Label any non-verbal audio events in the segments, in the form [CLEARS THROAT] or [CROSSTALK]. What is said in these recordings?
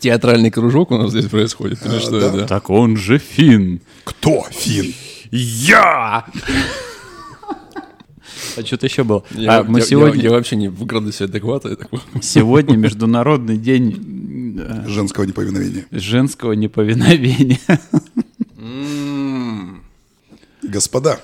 Театральный кружок у нас здесь происходит. Или что это? Так он же фин. Кто? Фин. Я! [LAUGHS] А что-то еще было. Я, а мы я- сегодня, я- я вообще не в градусе адеквата. сегодня Международный день [LAUGHS] э, Женского неповиновения. женского неповиновения. [LAUGHS] Господа,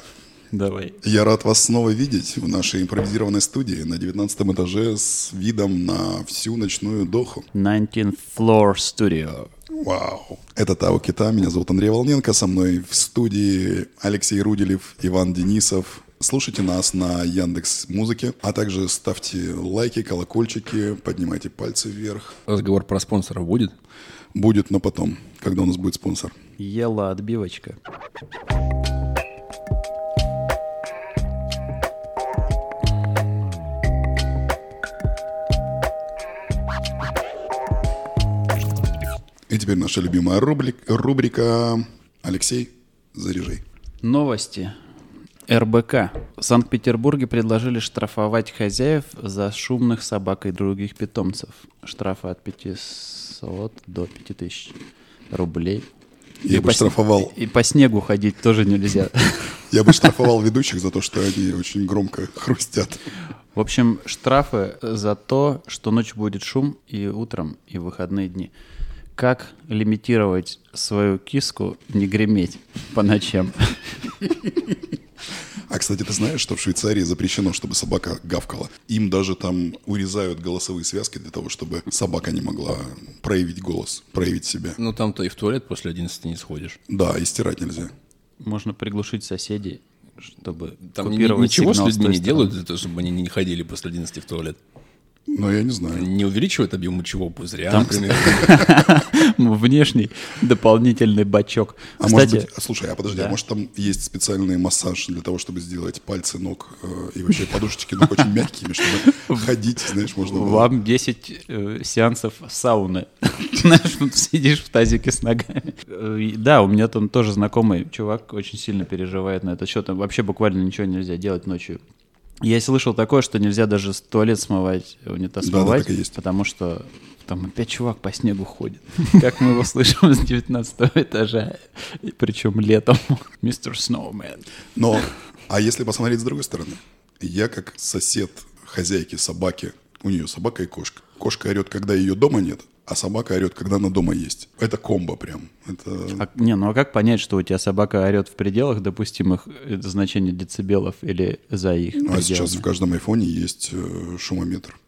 Давай. я рад вас снова видеть в нашей импровизированной студии на 19 этаже с видом на всю ночную доху. 19th Floor Studio. Вау. Это Тау Кита, меня зовут Андрей Волненко, со мной в студии Алексей Руделев, Иван Денисов. Слушайте нас на Яндекс Музыке, а также ставьте лайки, колокольчики, поднимайте пальцы вверх. Разговор про спонсоров будет? Будет, но потом, когда у нас будет спонсор. Ела отбивочка. И теперь наша любимая рубрик- рубрика «Алексей, заряжай». Новости. РБК. В Санкт-Петербурге предложили штрафовать хозяев за шумных собак и других питомцев. Штрафы от 500 до 5000 рублей. Я И бы по штрафовал. И по снегу ходить тоже нельзя. [LAUGHS] Я бы штрафовал ведущих за то, что они очень громко хрустят. В общем, штрафы за то, что ночью будет шум и утром, и в выходные дни. Как лимитировать свою киску не греметь по ночам? А, кстати, ты знаешь, что в Швейцарии запрещено, чтобы собака гавкала? Им даже там урезают голосовые связки для того, чтобы собака не могла проявить голос, проявить себя. Ну, там-то и в туалет после 11 не сходишь. Да, и стирать нельзя. Можно приглушить соседей, чтобы Там ни- купировать ничего с сигнал людьми той не делают, для того, чтобы они не ходили после 11 в туалет. Но я не знаю. Не увеличивают объем мочевого пузыря, Там, например. [LAUGHS] Внешний дополнительный бачок. А Кстати, может быть, а, слушай, а подожди, да. а может там есть специальный массаж для того, чтобы сделать пальцы ног э, и вообще подушечки ног очень мягкими, чтобы [LAUGHS] ходить, знаешь, можно было. вам 10 э, сеансов сауны. [LAUGHS] Знаешь, вот сидишь в тазике с ногами. Э, Да, у меня там тоже знакомый чувак очень сильно переживает на этот счет. Там Вообще буквально ничего нельзя делать ночью. Я слышал такое, что нельзя даже туалет смывать, унитаз Да, да, смывать, так и есть. потому что там опять чувак по снегу ходит. [LAUGHS] Как мы его слышим с 19 этажа, причем летом. [LAUGHS] Мистер Сноумен. Но, а если посмотреть с другой стороны, я как сосед хозяйки собаки, у нее собака и кошка. Кошка орет, когда ее дома нет, а собака орет, когда она дома есть. Это комбо прям. Это... А, не, ну а как понять, что у тебя собака орет в пределах допустимых э, значений децибелов или за их А пределами? сейчас в каждом айфоне есть э, шумометр.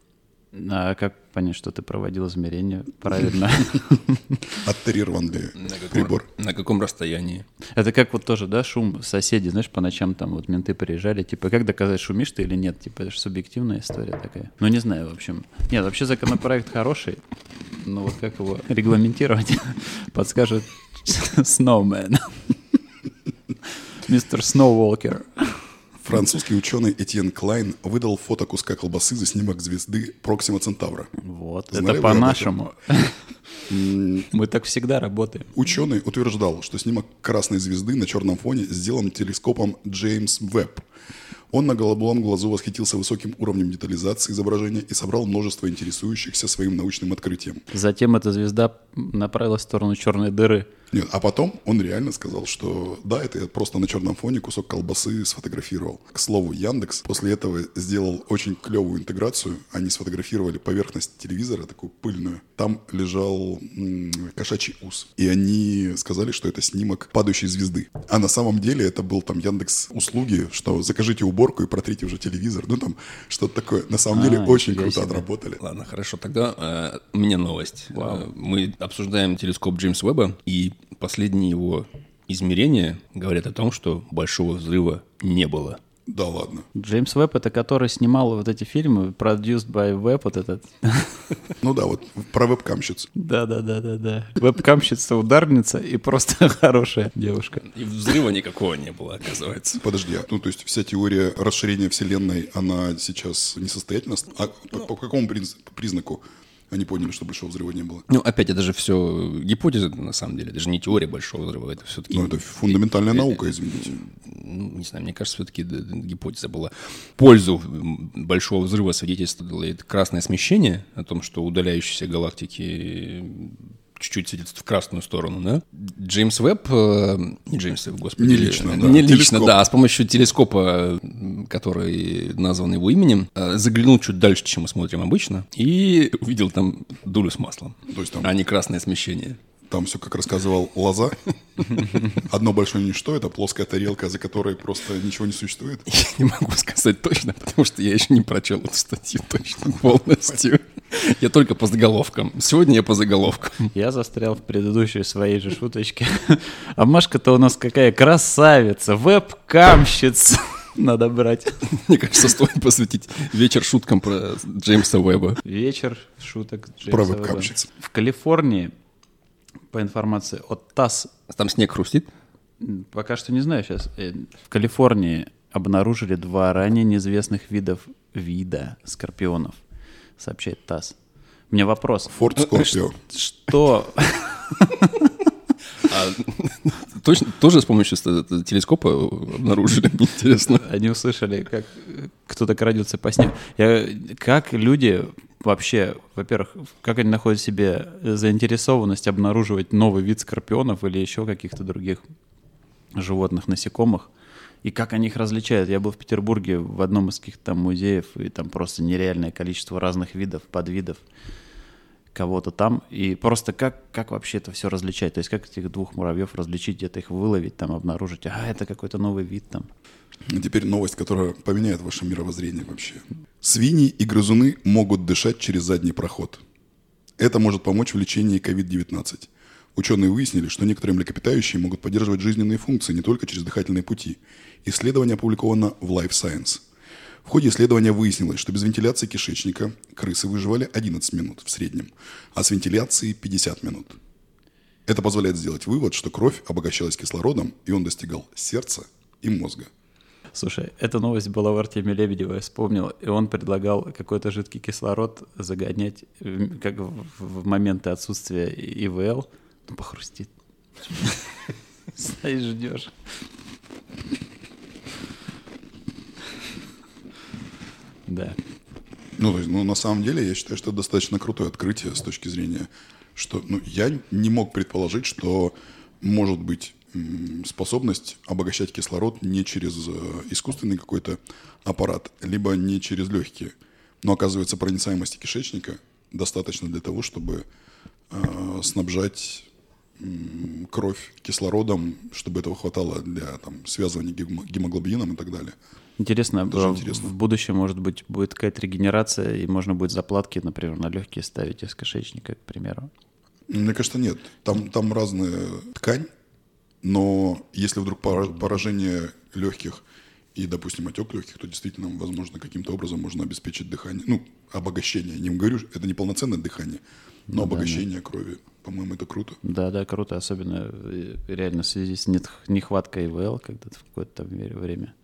А как понять, что ты проводил измерения правильно? [LAUGHS] Оттерированный прибор. на каком расстоянии? Это как вот тоже, да, шум соседей, знаешь, по ночам там вот менты приезжали, типа, как доказать, шумишь ты или нет? Типа, это же субъективная история такая. Ну, не знаю, в общем. Нет, вообще законопроект хороший, но вот как его регламентировать, [LAUGHS] подскажет [LAUGHS] Snowman. Мистер Сноуолкер. Французский ученый Этьен Клайн выдал фото куска колбасы за снимок звезды Проксима Центавра. Вот, Знали это по-нашему. Мы так всегда работаем. Ученый утверждал, что снимок красной звезды на черном фоне сделан телескопом Джеймс Вебб. Он на голубом глазу восхитился высоким уровнем детализации изображения и собрал множество интересующихся своим научным открытием. Затем эта звезда направилась в сторону черной дыры. Нет, а потом он реально сказал, что да, это я просто на черном фоне кусок колбасы сфотографировал. К слову, Яндекс после этого сделал очень клевую интеграцию. Они сфотографировали поверхность телевизора, такую пыльную. Там лежал м, кошачий ус. И они сказали, что это снимок падающей звезды. А на самом деле это был там Яндекс услуги, что закажите уборку и протрите уже телевизор. Ну там что-то такое. На самом деле А, очень нифига круто себе. отработали. Ладно, хорошо. Тогда э, у меня новость. Э, мы обсуждаем телескоп Джеймс Уэбба, и последние его измерения говорят о том, что большого взрыва не было. Да ладно. Джеймс Веб это который снимал вот эти фильмы, produced by Web, вот этот. [LAUGHS] Ну да, вот про вебкамщиц. Да-да-да-да-да. Вебкамщица, ударница и просто [LAUGHS] хорошая девушка. И взрыва никакого не было, оказывается. Подожди, а, ну то есть вся теория расширения Вселенной, она сейчас несостоятельна? А по, по какому приз- признаку они поняли, что большого взрыва не было? Ну, опять, это же все гипотеза, на самом деле. Это же не теория большого взрыва, это все-таки... Ну это фундаментальная наука, извините. ну, не знаю, мне кажется, все-таки гипотеза была. Пользу большого взрыва свидетельствовало это красное смещение, о том, что удаляющиеся галактики чуть-чуть сидит в красную сторону, да? Джеймс Веб, э, не Джеймс Веб, господи. Не лично, да. Не лично, Телескоп. да, а с помощью телескопа, который назван его именем, э, заглянул чуть дальше, чем мы смотрим обычно, и увидел там дулю с маслом, То есть там, а не красное смещение. Там все, как рассказывал Лоза. Одно большое ничто — это плоская тарелка, за которой просто ничего не существует. Я не могу сказать точно, потому что я еще не прочел эту статью точно полностью. Я только по заголовкам. Сегодня я по заголовкам. Я застрял в предыдущей своей же шуточке. А Машка-то у нас какая красавица, веб-камщица. Надо брать. Мне кажется, стоит посвятить вечер шуткам про Джеймса Уэба. Вечер шуток. Джеймса Про веб-камщиц. В Калифорнии, по информации от ТАСС, Там снег хрустит? пока что не знаю сейчас, э, в Калифорнии обнаружили два ранее неизвестных видов вида скорпионов, сообщает ТАСС. У меня вопрос. Форд Скорпио. Что [LAUGHS] А, точно, тоже с помощью телескопа обнаружили, интересно. они услышали, как э, кто-то крадется по снегу? Я- как люди вообще, во-первых, как они находят себе заинтересованность обнаруживать новый вид скорпионов или еще каких-то других животных, насекомых? И как они их различают? Я был в Петербурге в одном из каких-то там музеев, и там просто нереальное количество разных видов, подвидов кого-то там. И просто как, как вообще это все различать? То есть как этих двух муравьев различить, где-то их выловить, там обнаружить? А, это какой-то новый вид там. Теперь новость, которая поменяет ваше мировоззрение вообще. Свиньи и грызуны могут дышать через задний проход. Это может помочь в лечении COVID-19. Ученые выяснили, что некоторые млекопитающие могут поддерживать жизненные функции не только через дыхательные пути. Исследование опубликовано в Life Science. В ходе исследования выяснилось, что без вентиляции кишечника крысы выживали 11 минут в среднем, а с вентиляцией 50 минут. Это позволяет сделать вывод, что кровь обогащалась кислородом, и он достигал сердца и мозга. Слушай, эта новость была в Артеме Лебедева, я вспомнил, и он предлагал какой-то жидкий кислород загонять как в, моменты отсутствия ИВЛ. Ну, похрустит. Стоишь, ждешь. Да. Ну, то есть, ну, на самом деле, я считаю, что это достаточно крутое открытие с точки зрения, что, ну, я не мог предположить, что может быть способность обогащать кислород не через э, искусственный какой-то аппарат, либо не через легкие. Но, оказывается, проницаемости кишечника достаточно для того, чтобы э, снабжать м, кровь кислородом, чтобы этого хватало для там, связывания гемо- гемоглобином и так далее. Интересно, Даже в- интересно. в будущем, может быть, будет какая-то регенерация, и можно будет заплатки, например, на легкие ставить из кишечника, к примеру. Мне кажется, нет. Там, там разная ткань, но если вдруг пора- поражение легких и, допустим, отек легких, то действительно, возможно, каким-то образом можно обеспечить дыхание. Ну, обогащение. Не говорю, это не полноценное дыхание, но обогащение крови. По-моему, это круто. Да, да, круто, особенно э, реально в связи с нет- нехваткой ИВЛ когда-то в какое-то время.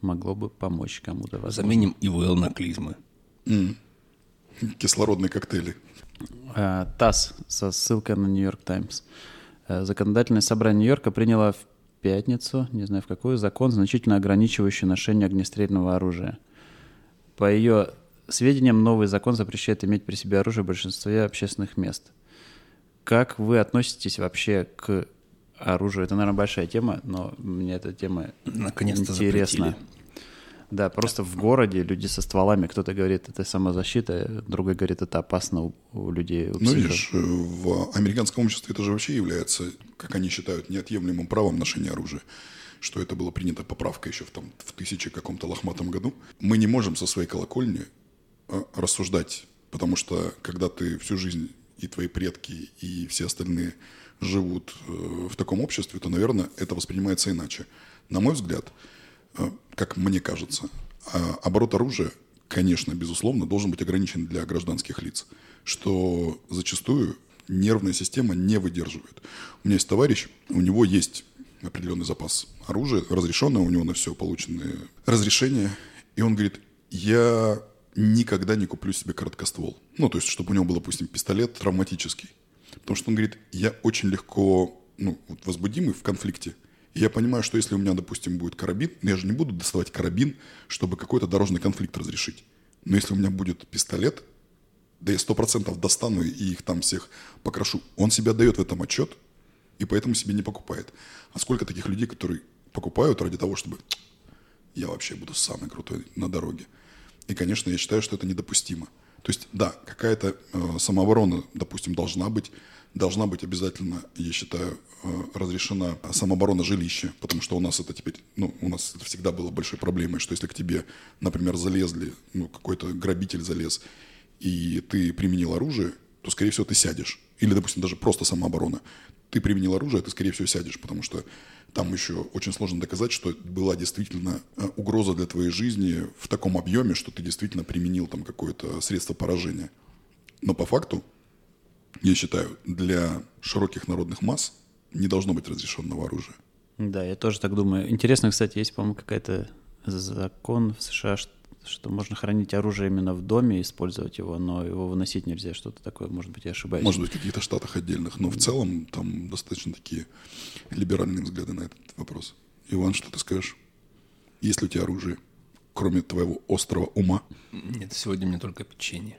Могло бы помочь кому-то. возможно. Заменим ИВЛ на клизмы. Кислородные коктейли. А, ТАСС со ссылкой на Нью-Йорк Таймс. Э, Законодательное собрание Нью-Йорка приняло в пятницу, не знаю в какую, закон, значительно ограничивающий ношение огнестрельного оружия. По ее сведениям, новый закон запрещает иметь при себе оружие в большинстве общественных мест. Как вы относитесь вообще к оружию? Это, наверное, большая тема, но мне эта тема Наконец-то интересна. запретили. Да, просто в городе люди со стволами, кто-то говорит, это самозащита, другой говорит, это опасно у, у людей, у Ну, психов. видишь, в американском обществе это же вообще является, как они считают, неотъемлемым правом ношения оружия что это было принято поправкой еще в, там, в тысяче каком-то лохматом году. Мы не можем со своей колокольни э, рассуждать, потому что когда ты всю жизнь и твои предки, и все остальные живут э, в таком обществе, то, наверное, это воспринимается иначе. На мой взгляд, как мне кажется, а, оборот оружия, конечно, безусловно, должен быть ограничен для гражданских лиц, что зачастую нервная система не выдерживает. У меня есть товарищ, у него есть определенный запас оружия, разрешенное, у него на все полученные разрешения, и он говорит, я никогда не куплю себе короткоствол. Ну, то есть, чтобы у него был, допустим, пистолет травматический. Потому что он говорит, я очень легко ну, возбудимый в конфликте. Я понимаю, что если у меня, допустим, будет карабин, я же не буду доставать карабин, чтобы какой-то дорожный конфликт разрешить. Но если у меня будет пистолет, да я сто процентов достану и их там всех покрошу. Он себя дает в этом отчет, и поэтому себе не покупает. А сколько таких людей, которые покупают ради того, чтобы я вообще буду самый крутой на дороге. И, конечно, я считаю, что это недопустимо. То есть, да, какая-то э, самооборона, допустим, должна быть, должна быть обязательно, я считаю, э, разрешена самооборона жилища, потому что у нас это теперь, ну, у нас это всегда было большой проблемой, что если к тебе, например, залезли, ну, какой-то грабитель залез, и ты применил оружие, то, скорее всего, ты сядешь. Или, допустим, даже просто самооборона. Ты применил оружие, ты, скорее всего, сядешь, потому что там еще очень сложно доказать, что была действительно э, угроза для твоей жизни в таком объеме, что ты действительно применил там какое-то средство поражения. Но по факту, я считаю, для широких народных масс не должно быть разрешенного оружия. Да, я тоже так думаю. Интересно, кстати, есть, по-моему, какая-то закон в США, что что можно хранить оружие именно в доме, использовать его, но его выносить нельзя, что-то такое, может быть, я ошибаюсь. Может быть, в каких-то штатах отдельных, но в целом там достаточно такие либеральные взгляды на этот вопрос. Иван, что ты скажешь? Есть ли у тебя оружие, кроме твоего острого ума? Нет, сегодня мне только печенье.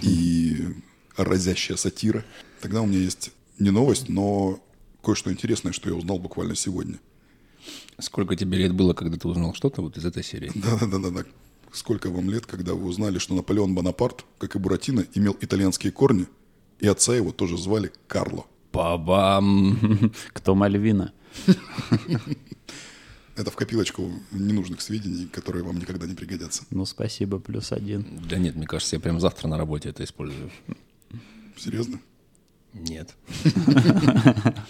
И разящая сатира. Тогда у меня есть не новость, но кое-что интересное, что я узнал буквально сегодня. Сколько тебе лет было, когда ты узнал что-то вот из этой серии? Да-да-да. Сколько вам лет, когда вы узнали, что Наполеон Бонапарт, как и Буратино, имел итальянские корни, и отца его тоже звали Карло? Па-бам! [LAUGHS] Кто Мальвина? [LAUGHS] Это в копилочку ненужных сведений, которые вам никогда не пригодятся. Ну, спасибо, плюс один. Да нет, мне кажется, я прям завтра на работе это использую. Серьезно? Нет. [LAUGHS]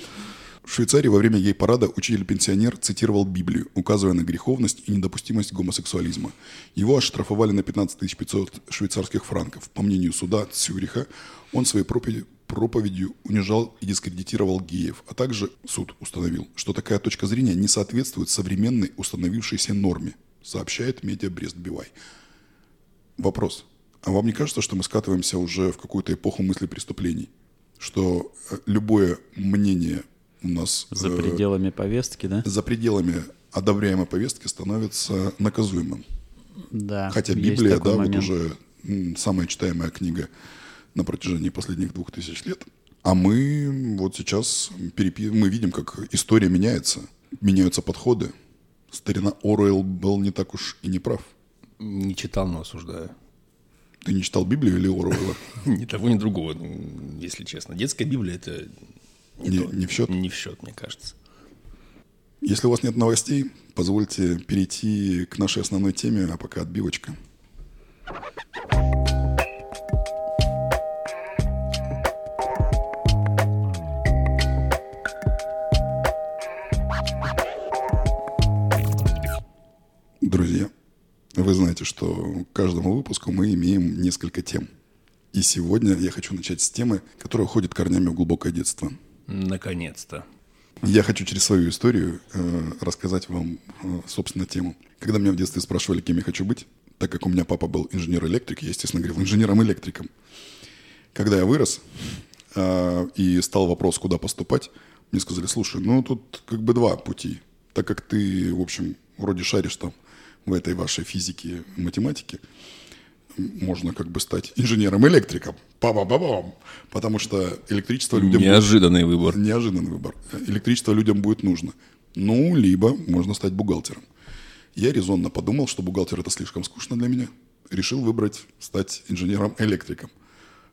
В Швейцарии во время гей-парада учитель-пенсионер цитировал Библию, указывая на греховность и недопустимость гомосексуализма. Его оштрафовали на 15 500 швейцарских франков. По мнению суда Цюриха, он своей проповедью унижал и дискредитировал геев, а также суд установил, что такая точка зрения не соответствует современной установившейся норме, сообщает медиа Брест-Бивай. Вопрос. А вам не кажется, что мы скатываемся уже в какую-то эпоху мысли преступлений? Что э, любое мнение у нас... За э, пределами повестки, да? За пределами одобряемой повестки становится наказуемым. Да. Хотя Библия, да, момент. вот уже самая читаемая книга на протяжении последних двух тысяч лет. А мы вот сейчас перепи... мы видим, как история меняется, меняются подходы. Старина Оруэлл был не так уж и не прав. Не читал, но осуждаю. Ты не читал Библию или Оруэлла? [LAUGHS] Ни того, ни другого, если честно. Детская Библия – это не, не, не в счет? Не в счет, мне кажется. Если у вас нет новостей, позвольте перейти к нашей основной теме, а пока отбивочка. Друзья, вы знаете, что к каждому выпуску мы имеем несколько тем. И сегодня я хочу начать с темы, которая уходит корнями в глубокое детство – Наконец-то. Я хочу через свою историю э, рассказать вам, э, собственно, тему. Когда меня в детстве спрашивали, кем я хочу быть, так как у меня папа был инженер-электрик, я, естественно, говорил инженером-электриком. Когда я вырос э, и стал вопрос, куда поступать, мне сказали, слушай, ну тут как бы два пути. Так как ты, в общем, вроде шаришь там в этой вашей физике, математике, можно как бы стать инженером-электриком. Па-ба-ба-бам. Потому что электричество людям... Неожиданный будет... выбор. Неожиданный выбор. Электричество людям будет нужно. Ну, либо можно стать бухгалтером. Я резонно подумал, что бухгалтер это слишком скучно для меня. Решил выбрать стать инженером-электриком.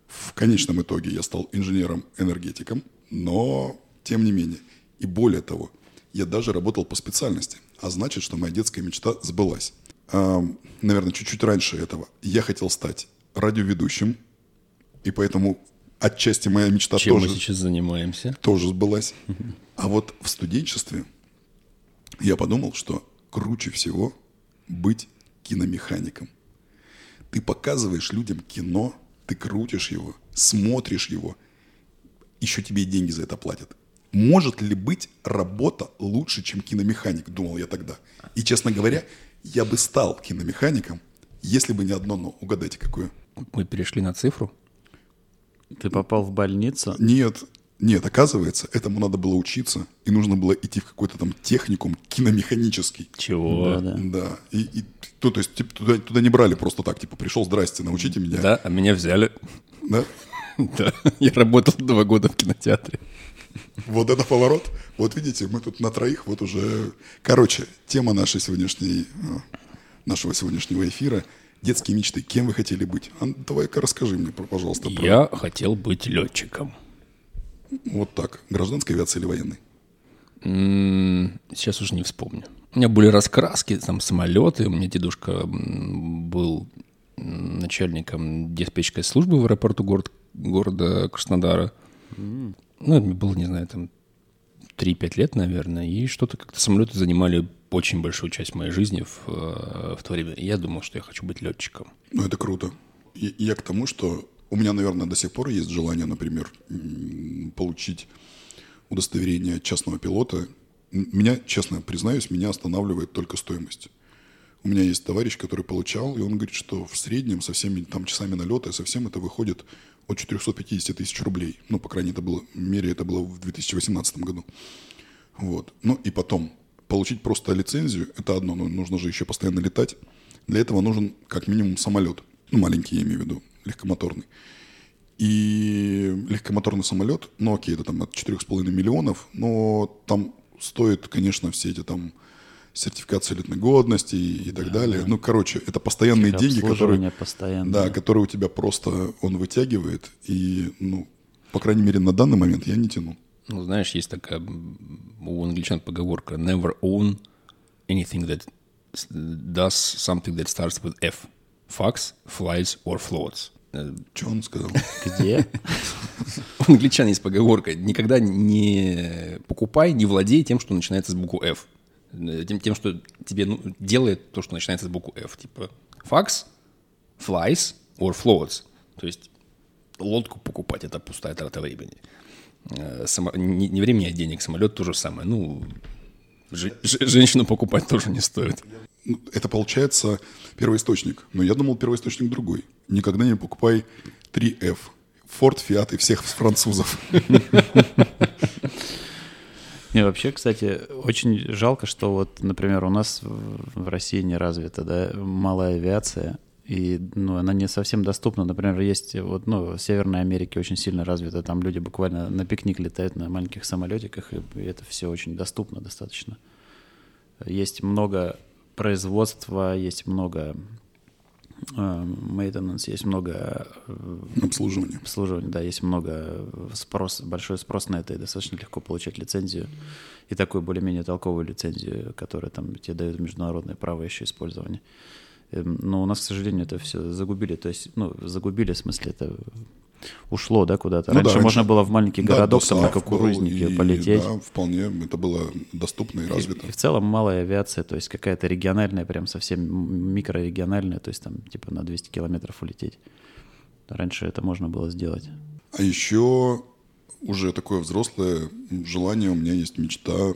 В конечном итоге я стал инженером-энергетиком, но тем не менее. И более того, я даже работал по специальности. А значит, что моя детская мечта сбылась наверное, чуть-чуть раньше этого, я хотел стать радиоведущим, и поэтому отчасти моя мечта Чем тоже... мы сейчас занимаемся? Тоже сбылась. А вот в студенчестве я подумал, что круче всего быть киномехаником. Ты показываешь людям кино, ты крутишь его, смотришь его, еще тебе и деньги за это платят. Может ли быть работа лучше, чем киномеханик, думал я тогда. И, честно говоря, я бы стал киномехаником, если бы не одно «но». Угадайте, какое? Мы перешли на цифру? Ты попал в больницу? Нет, нет, оказывается, этому надо было учиться, и нужно было идти в какой-то там техникум киномеханический. Чего? Да, да. да. И, и то, то есть типа, туда, туда не брали просто так, типа, пришел, здрасте, научите меня. Да, а меня взяли. Да? [LAUGHS] Да, я работал два года в кинотеатре. Вот это поворот. Вот видите, мы тут на троих вот уже... Короче, тема нашей сегодняшней, э, нашего сегодняшнего эфира – детские мечты. Кем вы хотели быть? А, давай-ка расскажи мне, пожалуйста, про... Я хотел быть летчиком. Вот так. Гражданской авиации или военной? Сейчас уже не вспомню. У меня были раскраски, там самолеты. У меня дедушка был начальником диспетчерской службы в аэропорту город, города Краснодара. Ну, мне было, не знаю, там 3-5 лет, наверное. И что-то как-то самолеты занимали очень большую часть моей жизни в, э, в то время. Я думал, что я хочу быть летчиком. Ну, это круто. И, я к тому, что у меня, наверное, до сих пор есть желание, например, получить удостоверение частного пилота. Меня, честно признаюсь, меня останавливает только стоимость. У меня есть товарищ, который получал, и он говорит, что в среднем со всеми там часами налета, со всем это выходит от 450 тысяч рублей. Ну, по крайней это было, мере это было в 2018 году. Вот. Ну и потом, получить просто лицензию, это одно, но нужно же еще постоянно летать. Для этого нужен как минимум самолет. Ну, маленький, я имею в виду, легкомоторный. И легкомоторный самолет, ну окей, это там от 4,5 миллионов, но там стоит, конечно, все эти там сертификации летной годности и, и так далее. Ну, короче, это постоянные деньги, которые, постоянно. да, которые у тебя просто он вытягивает. И, ну, по крайней мере, на данный момент я не тяну. Ну, знаешь, есть такая у англичан поговорка «never own anything that does something that starts with F. Fucks, flies or floats». Э, Что он сказал? Где? [LAUGHS] У англичан есть поговорка «никогда не покупай, не владей тем, что начинается с буквы F». Э, Тем, тем что тебе ну, делает то, что начинается с буквы F. Типа fucks, flies or floats. То есть лодку покупать – это пустая трата времени. Э, само- не, не времени, а денег. Самолет то же самое. Ну, же- женщину покупать тоже не стоит. Ну, Это получается первоисточник. Но я думал, первоисточник другой. Никогда не покупай 3F. Форд, Фиат и всех французов. [LAUGHS] Не, вообще, кстати, очень жалко, что вот, например, у нас в России не развита, да, малая авиация, и, ну, она не совсем доступна. Например, есть вот, ну, в Северной Америке очень сильно развита, там люди буквально на пикник летают на маленьких самолетиках, и это все очень доступно достаточно. Есть много производства, есть много э, maintenance, есть много э, Обслуживание. обслуживания, да, есть много э, спрос, большой спрос на это, и достаточно легко получать лицензию. И такую более-менее толковую лицензию, которая там тебе дает международное право еще использования. Эм, Но у нас, к сожалению, это все загубили. То есть, ну, загубили, в смысле, это ушло, да, куда-то. Ну да, раньше, раньше- можно было в маленький Да, городок там на кукурузнике и, полететь. Да, вполне это было доступно и И- развито. И, в целом малая авиация, то есть какая-то региональная, прям совсем микрорегиональная, то есть там типа на 200 километров улететь. Раньше это можно было сделать. А еще уже такое взрослое желание, у меня есть мечта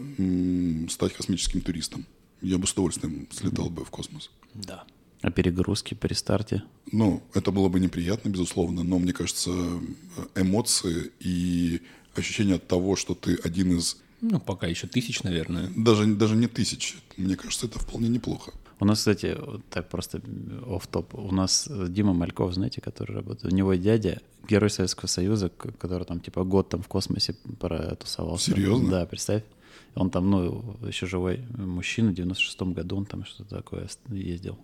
стать космическим туристом. Я бы с удовольствием слетал бы в космос. Да. А перегрузки при старте? Ну, это было бы неприятно, безусловно, но мне кажется, эмоции и ощущение от того, что ты один из Ну, пока еще тысяч, наверное. даже, даже не тысяч, мне кажется, это вполне неплохо. У нас, кстати, вот так просто оф топ У нас э, Дима Мальков, знаете, который работает. У него дядя, герой Советского Союза, который там типа год там в космосе протусовался. Серьезно? Да, представь. Он там, ну, еще живой мужчина, в 96-м году он там что-то такое ездил.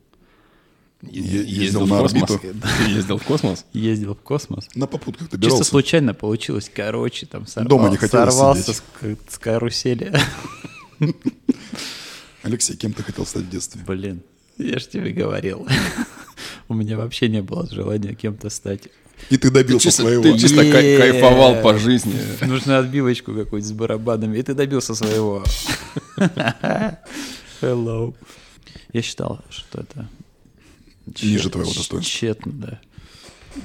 Е- Ездил, на космос. орбиту. [LAUGHS] Ты ездил в космос? Ездил в космос. На попутках Чисто добирался. случайно получилось, короче, там сорвал- Дома не хотелось сорвался с, карусели. [LAUGHS] Алексей, кем ты хотел стать в детстве? Блин, я же тебе говорил. [LAUGHS] У меня вообще не было желания кем-то стать. И ты добился чисто- своего. ты чисто кай- Нет. кайфовал по жизни. Нужно отбивочку какую-нибудь с барабанами, и ты добился своего. Hello. Я считал, что это... Ниже тщет- твоего достоинства. Тщетно, да.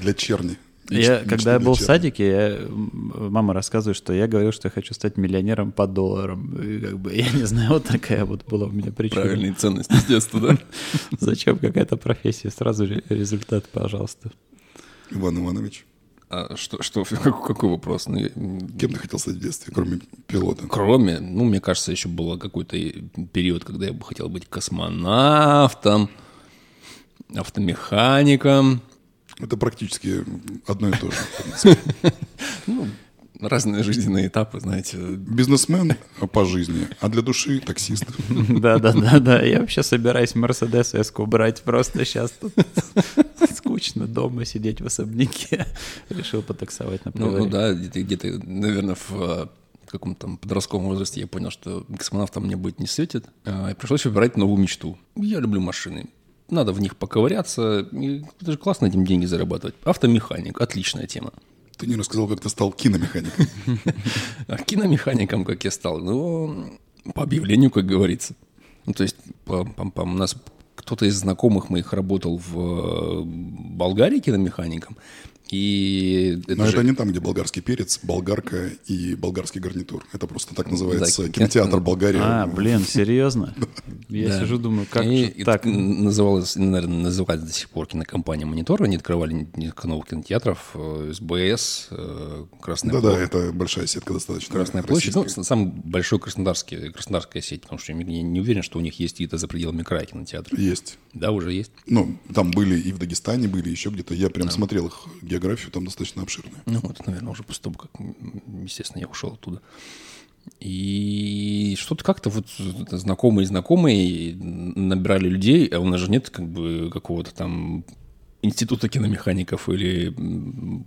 Для черни. Я, Лично- когда я был в садике, я, мама рассказывает, что я говорил, что я хочу стать миллионером по долларам. И как бы, я не знаю, [LAUGHS] вот такая вот была у меня причина. Правильные ценности с детства, да? [LAUGHS] Зачем какая-то профессия? Сразу ре- результат, пожалуйста. Иван Иванович, А что, что, какой, какой вопрос? Ну, я- кем ты хотел стать в детстве, кроме пилота? Кроме, ну, мне кажется, еще был какой-то период, когда я бы хотел быть космонавтом, автомехаником. Это практически одно и то же. в принципе. [LAUGHS] Ну, разные жизненные этапы, знаете. Бизнесмен по жизни, а для души таксист. [LAUGHS] Да, да, да, да. Я вообще собираюсь Мерседес эску брать. Просто сейчас тут [LAUGHS] скучно дома сидеть в особняке. Решил потаксовать на Ну, ну да, где-то, наверное, в э, каком-то там подростковом возрасте я понял, что космонавтом мне быть не светит. А, И пришлось выбирать новую мечту. Я люблю машины. Надо в них поковыряться. И это же классно этим деньги зарабатывать. Автомеханик. Отличная тема. Ты не рассказал, как ты стал киномехаником. [LAUGHS] Киномехаником, как я стал, ну, по объявлению, как говорится. Ну, то есть, у нас кто-то из знакомых моих работал в э, Болгарии киномехаником, и это Но же- это не там, где болгарский перец, болгарка и болгарский гарнитур. Это просто так называется Да, кинотеатр [LAUGHS] Болгария. А, блин, серьезно? [LAUGHS] Я Да. сижу, думаю, как И же так? называлось, наверное, называется до сих пор кинокомпания «Монитор». Они открывали несколько новых кинотеатров, э, СБС, э, Красная Да-да, площадь. это большая сетка достаточно. Красная площадь, ну, самый большой краснодарский, краснодарская сеть, потому что я не, не уверен, что у них есть где-то за пределами края кинотеатры. Есть. Да, уже есть. Ну, там были и в Дагестане были, еще где-то. Я прям смотрел их географию, там достаточно обширная. Ну, вот, наверное, уже после того, как, естественно, я ушел оттуда. И что-то как-то вот знакомые знакомые набирали людей, а у нас же нет как бы какого-то там института киномехаников или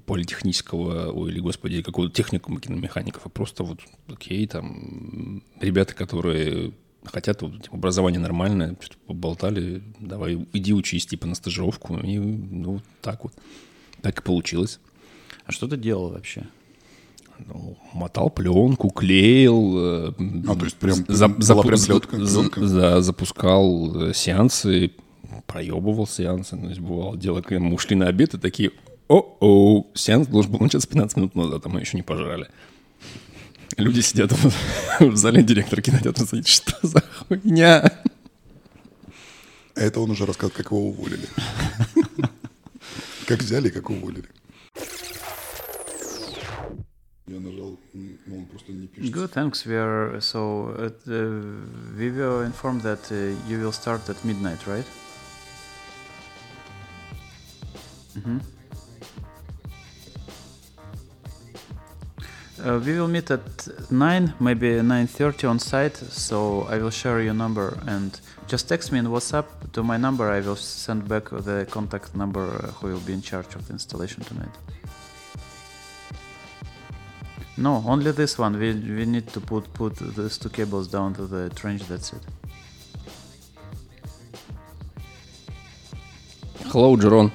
политехнического, или, господи, какого-то техникума киномехаников, а просто вот, окей, там, ребята, которые хотят вот, типа, образование нормальное, что-то поболтали, давай, иди учись, типа, на стажировку, и ну, так вот. Так и получилось. А что ты делал вообще? Ну, мотал пленку, клеил. э, А, то есть прям за- была запу- прям плетка, за- пленка? за- запускал э, сеансы, проебывал сеансы. То есть бывало дело, когда мы ушли на обед и такие, о-о, сеанс должен был начаться 15 минут назад, а мы еще не пожрали. Люди сидят в, [LAUGHS] в зале, директор кинотеатра сидит, что за хуйня? А это он уже рассказывает, как его уволили. Как взяли, как уволили. Я нажал, но он просто не пишет. Good, thanks. We are so uh, uh, we were informed that uh, you will start at midnight, right? Mhm. Uh, we will meet at nine, maybe nine thirty on site. So I will share your number and just text me in WhatsApp to my number. I will send back the contact number uh, who will be in charge of the installation tonight. No, only this one. We, we need to put, put these two cables down to the trench, that's it. Hello, Jerome.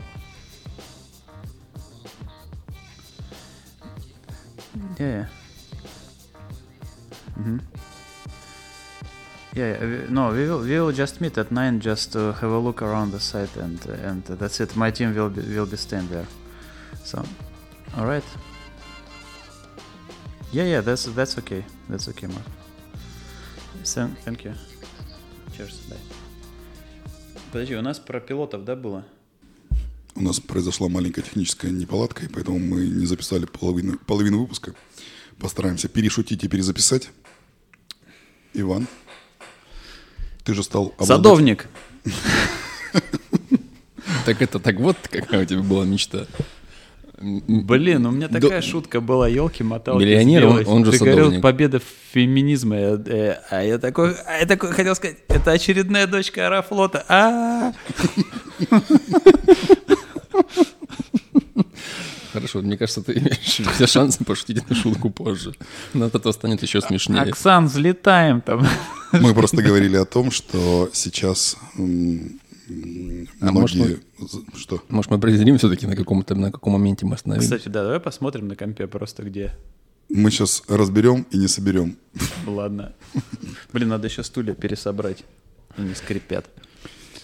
Yeah. Mm-hmm. Hmm Yeah, No, we will we will just meet at nine just to have a look around the site and and that's it. My team will be will be staying there. So, all right. Yeah, yeah. That's that's okay. That's okay, Mark. Thank, thank you. Cheers. Bye. Подожди, у нас про пилотов, да, было? У нас произошла маленькая техническая неполадка, и поэтому мы не записали половину, половину выпуска. Постараемся перешутить и перезаписать. Иван, ты же стал обладать- Садовник. [LAUGHS] Так это так вот, какая у тебя была мечта. Блин, у меня До- такая шутка была, елки моталки. Миллионер, он- он же Ты говорил, садовник. победа феминизма. я- э, А я такой, а я такой хотел сказать, это очередная дочка Аэрофлота. А [LAUGHS] Хорошо, мне кажется, ты [LAUGHS] имеешь все шансы пошутить эту шутку позже. Но от этого станет еще смешнее. Оксан, взлетаем там. Мы просто говорили о том, что сейчас м, м, А может, многие... з- Что? Может, мы определим все-таки, на каком-то на каком моменте мы остановились? Кстати, да, давай посмотрим на компе просто где. Мы сейчас разберем и не соберем. Ладно. Блин, надо еще стулья пересобрать. Они скрипят.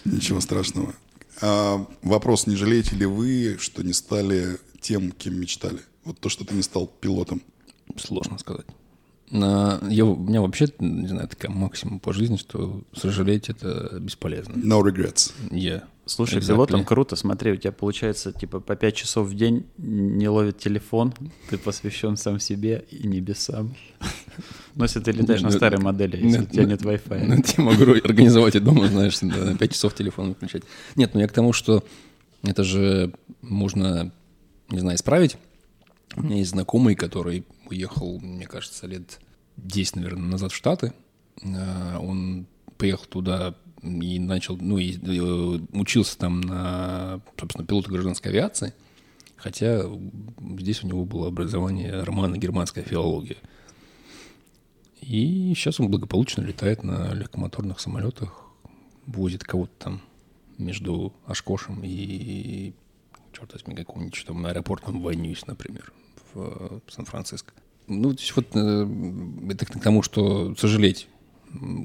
Ничего страшного. А, вопрос, не жалеете ли вы, что не стали тем, кем мечтали? Вот то, что ты не стал пилотом. Сложно сказать. На- Я, у меня вообще, не знаю, такая максимум по жизни, что сожалеть это бесполезно. No regrets. Я. Слушай, Exactly. пилотом круто, смотри, у тебя получается, типа, по 5 часов в день не ловит телефон, ты посвящен сам себе и небесам. Но если ты летаешь на Ну, старой модели, если ну, у тебя ну, нет Ну, Wi-Fi. я могу организовать и дома, знаешь, на 5 часов телефон выключать. Нет, ну я к тому, что Это же можно, не знаю, исправить. У меня есть знакомый, который уехал, мне кажется, лет 10, наверное, назад в Штаты. Э, Он приехал туда и начал, ну, и э, учился там на, собственно, пилота гражданской авиации. Хотя здесь у него было образование романо-германская филология. И сейчас он благополучно летает на легкомоторных самолетах, возит кого-то там между Ашкошем и, черт возьми, каком-нибудь там аэропортом Ванюсь, например, в э, Сан-Франциско. Ну, то есть вот э, это к тому, что сожалеть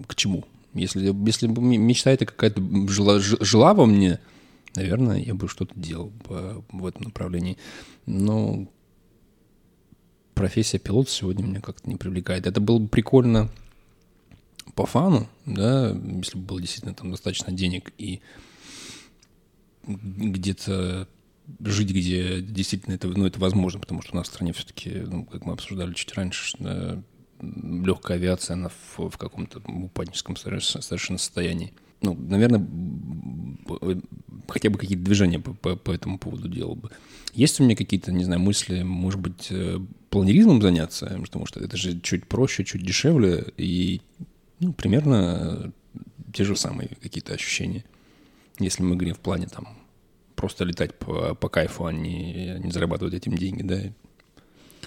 к чему. Если, если бы мечта эта какая-то жила, жила во мне, наверное, я бы что-то делал по- в этом направлении. Но профессия пилота сегодня меня как-то не привлекает. Это было бы прикольно по фану, да, если бы было действительно там достаточно денег и где-то жить, где действительно это, ну, это возможно, потому что у нас в стране все-таки, ну, как мы обсуждали чуть раньше, да, легкая авиация, она в, в каком-то упадническом соверш- совершенно состоянии. Ну, наверное, хотя бы какие-то движения по, по- по этому поводу делал бы. Есть у меня какие-то, не знаю, мысли, может быть, э, планеризмом заняться, потому что это же чуть проще, чуть дешевле и ну, примерно э, те же самые какие-то ощущения. Если мы говорим в плане там просто летать по, по кайфу, а не, не зарабатывать этим деньги, да.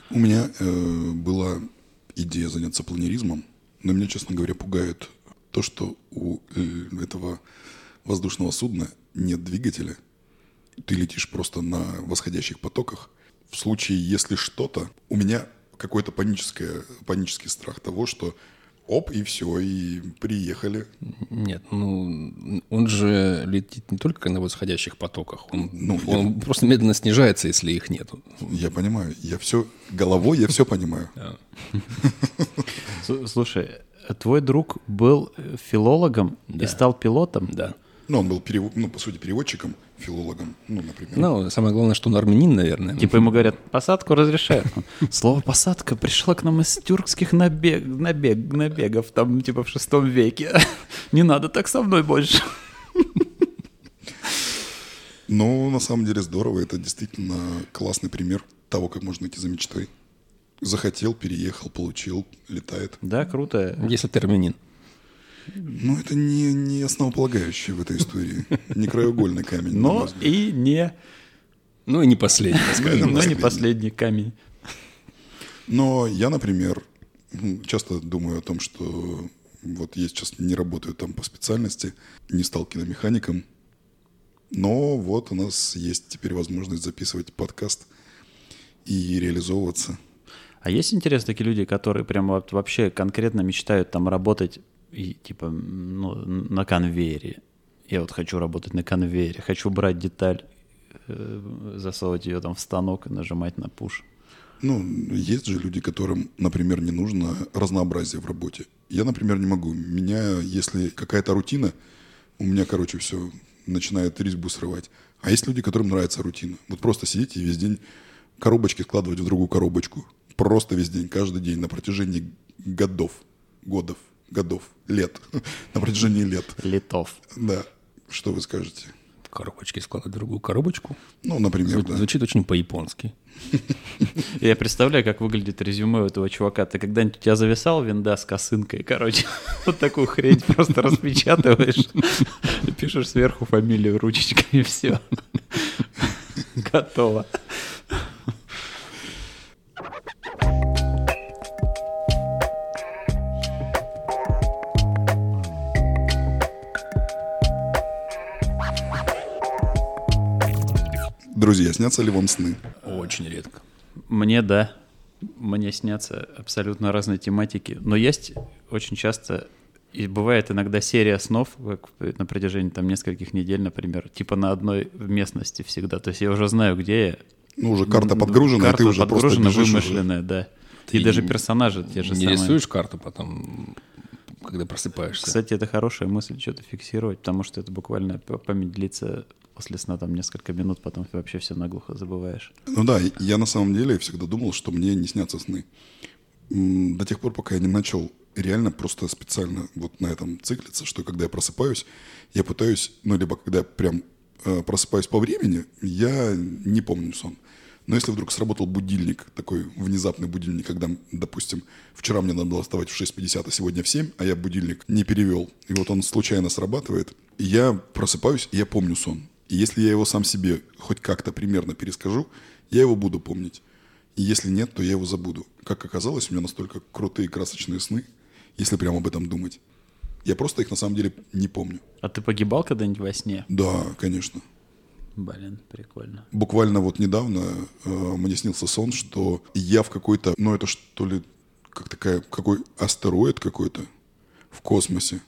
У меня э, была идея заняться планеризмом, но меня, честно говоря, пугает то, что у э, этого воздушного судна нет двигателя. Ты летишь просто на восходящих потоках. В случае, если что-то, у меня какой-то панический страх того, что оп, и все, и приехали. Нет, ну, он же летит не только на восходящих потоках, он, Ну, он просто медленно снижается, если их нету. Я понимаю, я все, головой я все понимаю. Слушай, твой друг был э, филологом и стал пилотом? Да. Ну, он был, перев- ну, по сути, переводчиком, филологом, ну, например. Ну, самое главное, что он армянин, наверное. Типа ему говорят, посадку разрешают. [LAUGHS] Слово посадка пришло к нам из тюркских набег, набег, набегов, там типа в шестом веке. [LAUGHS] Не надо так со мной больше. [LAUGHS] Но на самом деле здорово, это действительно классный пример того, как можно идти за мечтой. Захотел, переехал, получил, летает. Да, круто. Если ты армянин. Но это не, не основополагающее в этой истории. Не краеугольный камень. Но и не, Ну и не последний, [LAUGHS] скажем. но не последний камень. Но я, например, м, часто думаю о том, что вот я сейчас не работаю там по специальности, не стал киномехаником, но вот у нас есть теперь возможность записывать подкаст и реализовываться. А есть интересно такие люди, которые прям вообще конкретно мечтают там работать и типа ну, на конвейере. Я вот хочу работать на конвейере, хочу брать деталь, э, засовывать ее там в станок и нажимать на пуш. Ну, есть же люди, которым, например, не нужно разнообразие в работе. Я, например, не могу. Меня, если какая-то рутина, у меня, короче, все начинает резьбу срывать. А есть люди, которым нравится рутина. Вот просто сидеть и весь день коробочки складывать в другую коробочку. Просто весь день, каждый день, на протяжении годов, годов, годов, лет. [LAUGHS] на протяжении лет. Литов. Да. Что вы скажете? Коробочки складывать в другую коробочку. Ну, например, Зву- да. Звучит очень по-японски. [LAUGHS] Я представляю, как выглядит резюме у этого чувака. Ты когда-нибудь у тебя зависал винда с косынкой, короче, [LAUGHS] вот такую хрень просто распечатываешь, пишешь сверху фамилию ручечкой и все. Готово. Друзья, снятся ли вам сны? Очень редко. Мне да. Мне снятся абсолютно разные тематики. Но есть очень часто, и бывает иногда серия снов, как на протяжении там нескольких недель, например, типа на одной местности всегда. То есть я уже знаю, где я. Ну, уже карта подгружена, и Карта ты уже просто подгружена, уже. вымышленная, да. Ты и даже не- персонажи те же не самые. рисуешь карту потом, когда просыпаешься? Кстати, это хорошая мысль что-то фиксировать, потому что это буквально память длится после сна там несколько минут, потом ты вообще все наглухо забываешь. Ну да, я на самом деле всегда думал, что мне не снятся сны. До тех пор, пока я не начал реально просто специально вот на этом циклиться, что когда я просыпаюсь, я пытаюсь, ну либо когда я прям э, просыпаюсь по времени, я не помню сон. Но если вдруг сработал будильник, такой внезапный будильник, когда, допустим, вчера мне надо было вставать в 6.50, а сегодня в 7, а я будильник не перевел, и вот он случайно срабатывает, и я просыпаюсь, и я помню сон. И если я его сам себе хоть как-то примерно перескажу, я его буду помнить. И если нет, то я его забуду. Как оказалось, у меня настолько крутые красочные сны, если прямо об этом думать. Я просто их на самом деле не помню. А ты погибал когда-нибудь во сне? Да, конечно. Блин, прикольно. Буквально вот недавно э, мне снился сон, что я в какой-то, ну это что ли, как такая, какой астероид какой-то в космосе.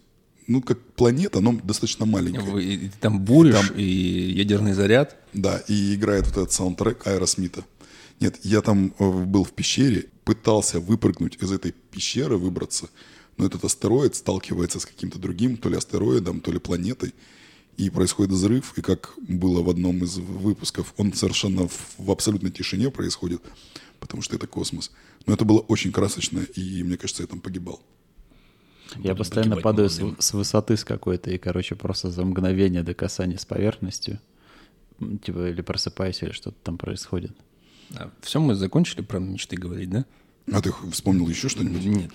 Ну, как планета, но достаточно маленькая. Вы- и ты там буришь, Там- и ядерный заряд. Да, и играет вот этот саундтрек Аэросмита. Нет, я там э, был в пещере, пытался выпрыгнуть из этой пещеры, выбраться, но этот астероид сталкивается с каким-то другим, то ли астероидом, то ли планетой, и происходит взрыв, и как было в одном из выпусков, он совершенно в, в абсолютной тишине происходит, потому что это космос. Но это было очень красочно, и мне кажется, я там погибал. Я постоянно падаю с, с высоты с какой-то, и, короче, просто за мгновение до касания с поверхностью, типа, или просыпаюсь, или что-то там происходит. все, мы закончили про мечты говорить, да? А ты вспомнил еще что-нибудь? Нет.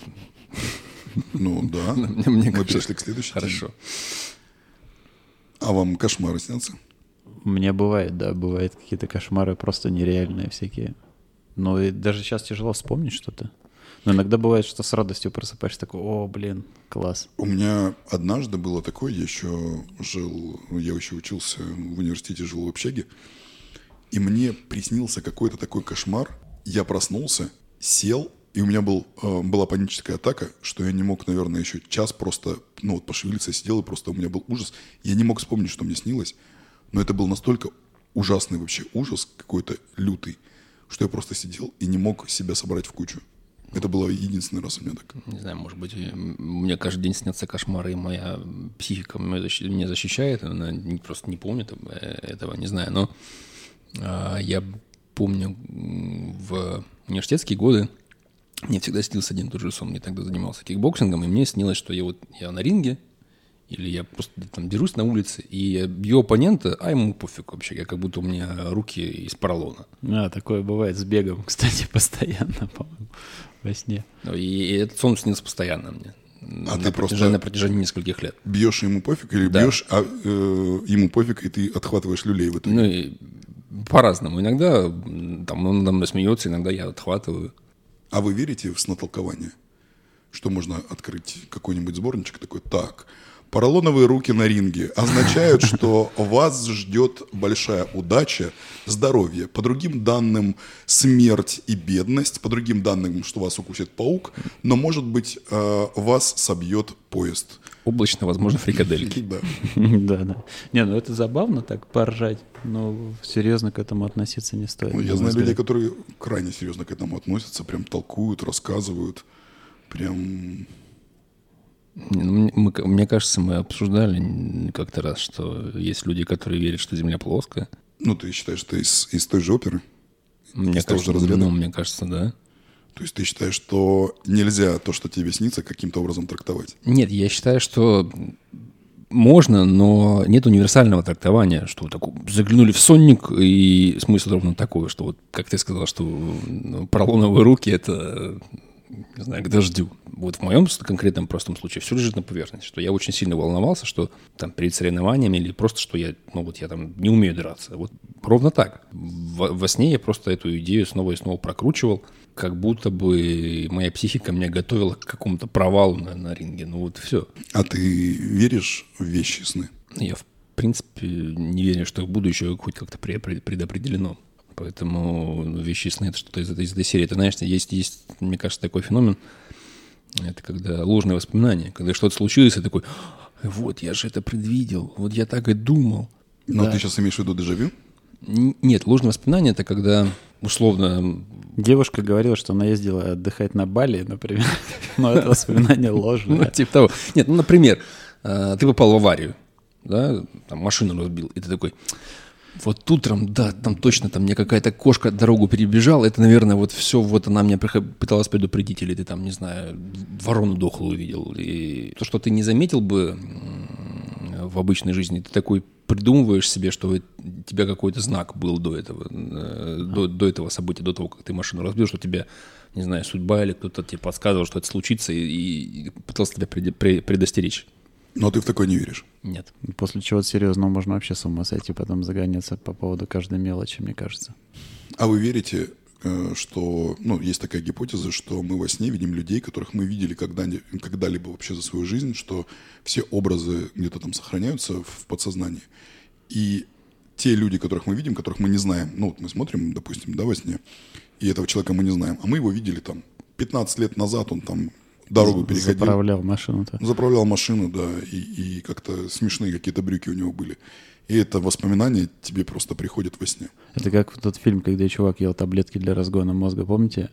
Ну да. Мне- [LAUGHS] мне Мы перешли к следующей теме. А вам кошмары снятся? Меня бывает, да, бывают какие-то кошмары просто нереальные всякие. Но и даже сейчас тяжело вспомнить что-то. Но иногда бывает, что с радостью просыпаешься такой, о, блин, класс. У меня однажды было такое, я еще жил, ну, я еще учился в университете, жил в общаге, и мне приснился какой-то такой кошмар. Я проснулся, сел, и у меня был, э, была паническая атака, что я не мог, наверное, еще час просто, ну вот пошевелиться, сидел, и просто у меня был ужас. Я не мог вспомнить, что мне снилось, но это был настолько ужасный вообще ужас, какой-то лютый, что я просто сидел и не мог себя собрать в кучу. Это было единственный раз у меня так. Не знаю, может быть, э, мне каждый день снятся кошмары, и моя психика меня защи- меня защищает, она просто не помнит э, этого, не знаю. Но а, я помню в университетские годы мне всегда снился один и тот же сон. Я тогда занимался кикбоксингом, и мне снилось, что я вот я на ринге, или я просто там дерусь на улице, и я бью оппонента, а ему пофиг вообще, я как будто у меня руки из поролона. А, такое бывает с бегом, [LAUGHS] кстати, постоянно, по-моему, во сне. Ну, И, и этот сон снился постоянно мне. А на, ты протяжении, просто- на протяжении нескольких лет. Бьешь ему пофиг или Да. бьешь, а э, ему пофиг, и ты отхватываешь люлей в итоге? Ну, и по-разному. Иногда там он надо мной смеется, иногда я отхватываю. А вы верите в снотолкование? Что можно открыть какой-нибудь сборничек такой, так, поролоновые руки на ринге означают, [LAUGHS] что вас ждет большая удача, здоровье. По другим данным, смерть и бедность. По другим данным, что вас укусит паук. Но, может быть, э, вас собьет поезд. Облачно, возможно, фрикадельки. [LAUGHS] Да. [LAUGHS] Да, да. Не, ну это забавно так поржать, но серьезно к этому относиться не стоит. Ну, я знаю людей, которые крайне серьезно к этому относятся, прям толкуют, рассказывают. Прям ну, мне- мы- мне кажется, мы обсуждали как-то раз, что есть люди, которые верят, что Земля плоская. Ну, ты считаешь, ты из, из той же оперы? Мне Из того кажется, же разряда? ну, мне кажется, да. То есть ты считаешь, что нельзя то, что тебе снится, каким-то образом трактовать? Нет, я считаю, что можно, но нет универсального трактования, что так заглянули в сонник, и смысл ровно такой, что вот, как ты сказал, что ну, руки – это, не знаю, к дождю. Вот в моем конкретном простом случае все лежит на поверхности, что я очень сильно волновался, что там перед соревнованиями или просто, что я, ну вот я там не умею драться. Вот ровно так. Во, во сне я просто эту идею снова и снова прокручивал, как будто бы моя психика меня готовила к какому-то провалу на, на ринге. Ну вот все. А ты веришь в вещи сны? Я, в принципе, не верю, что будущее хоть как-то пре- пре- предопределено. Поэтому ну, вещи сны – это что-то из этой, из этой серии. Ты знаешь, есть, есть, мне кажется, такой феномен. Это когда ложные воспоминания. Когда что-то случилось, и такой, «А, вот, я же это предвидел, вот я так и думал. Но ты сейчас имеешь в виду дежавю? Нет, ложные воспоминания – это когда, условно, Девушка говорила, что она ездила отдыхать на Бали, например, [LAUGHS] но это воспоминание Ну, ложное. типа того. Нет, ну, например, э, ты попал в аварию, да, там машину разбил, и ты такой, вот утром, да, там точно, там мне какая-то кошка дорогу перебежала, это, наверное, вот все, вот она меня пыталась предупредить, или ты там, не знаю, ворону дохлую увидел. И то, что ты не заметил бы в обычной жизни, ты такой придумываешь себе, что у тебя какой-то знак был до этого, э, до, до этого события, до того, как ты машину разбил, что тебе, не знаю, судьба или кто-то тебе подсказывал, что это случится, и, и пытался тебя предостеречь. Но ты в такое не веришь. Нет. После чего-то серьезного можно вообще с ума сойти, потом загоняться по поводу каждой мелочи, мне кажется. А вы верите, что, ну, есть такая гипотеза, что мы во сне видим людей, которых мы видели когда- когда-либо вообще за свою жизнь, что все образы где-то там сохраняются в подсознании. И те люди, которых мы видим, которых мы не знаем, ну, вот мы смотрим, допустим, да, во сне, и этого человека мы не знаем, а мы его видели там 15 лет назад, он там дорогу переходил. Заправлял машину-то. Заправлял машину, да, и, и как-то смешные какие-то брюки у него были. И это воспоминание тебе просто приходит во сне. Это как в тот фильм, когда чувак ел таблетки для разгона мозга, помните?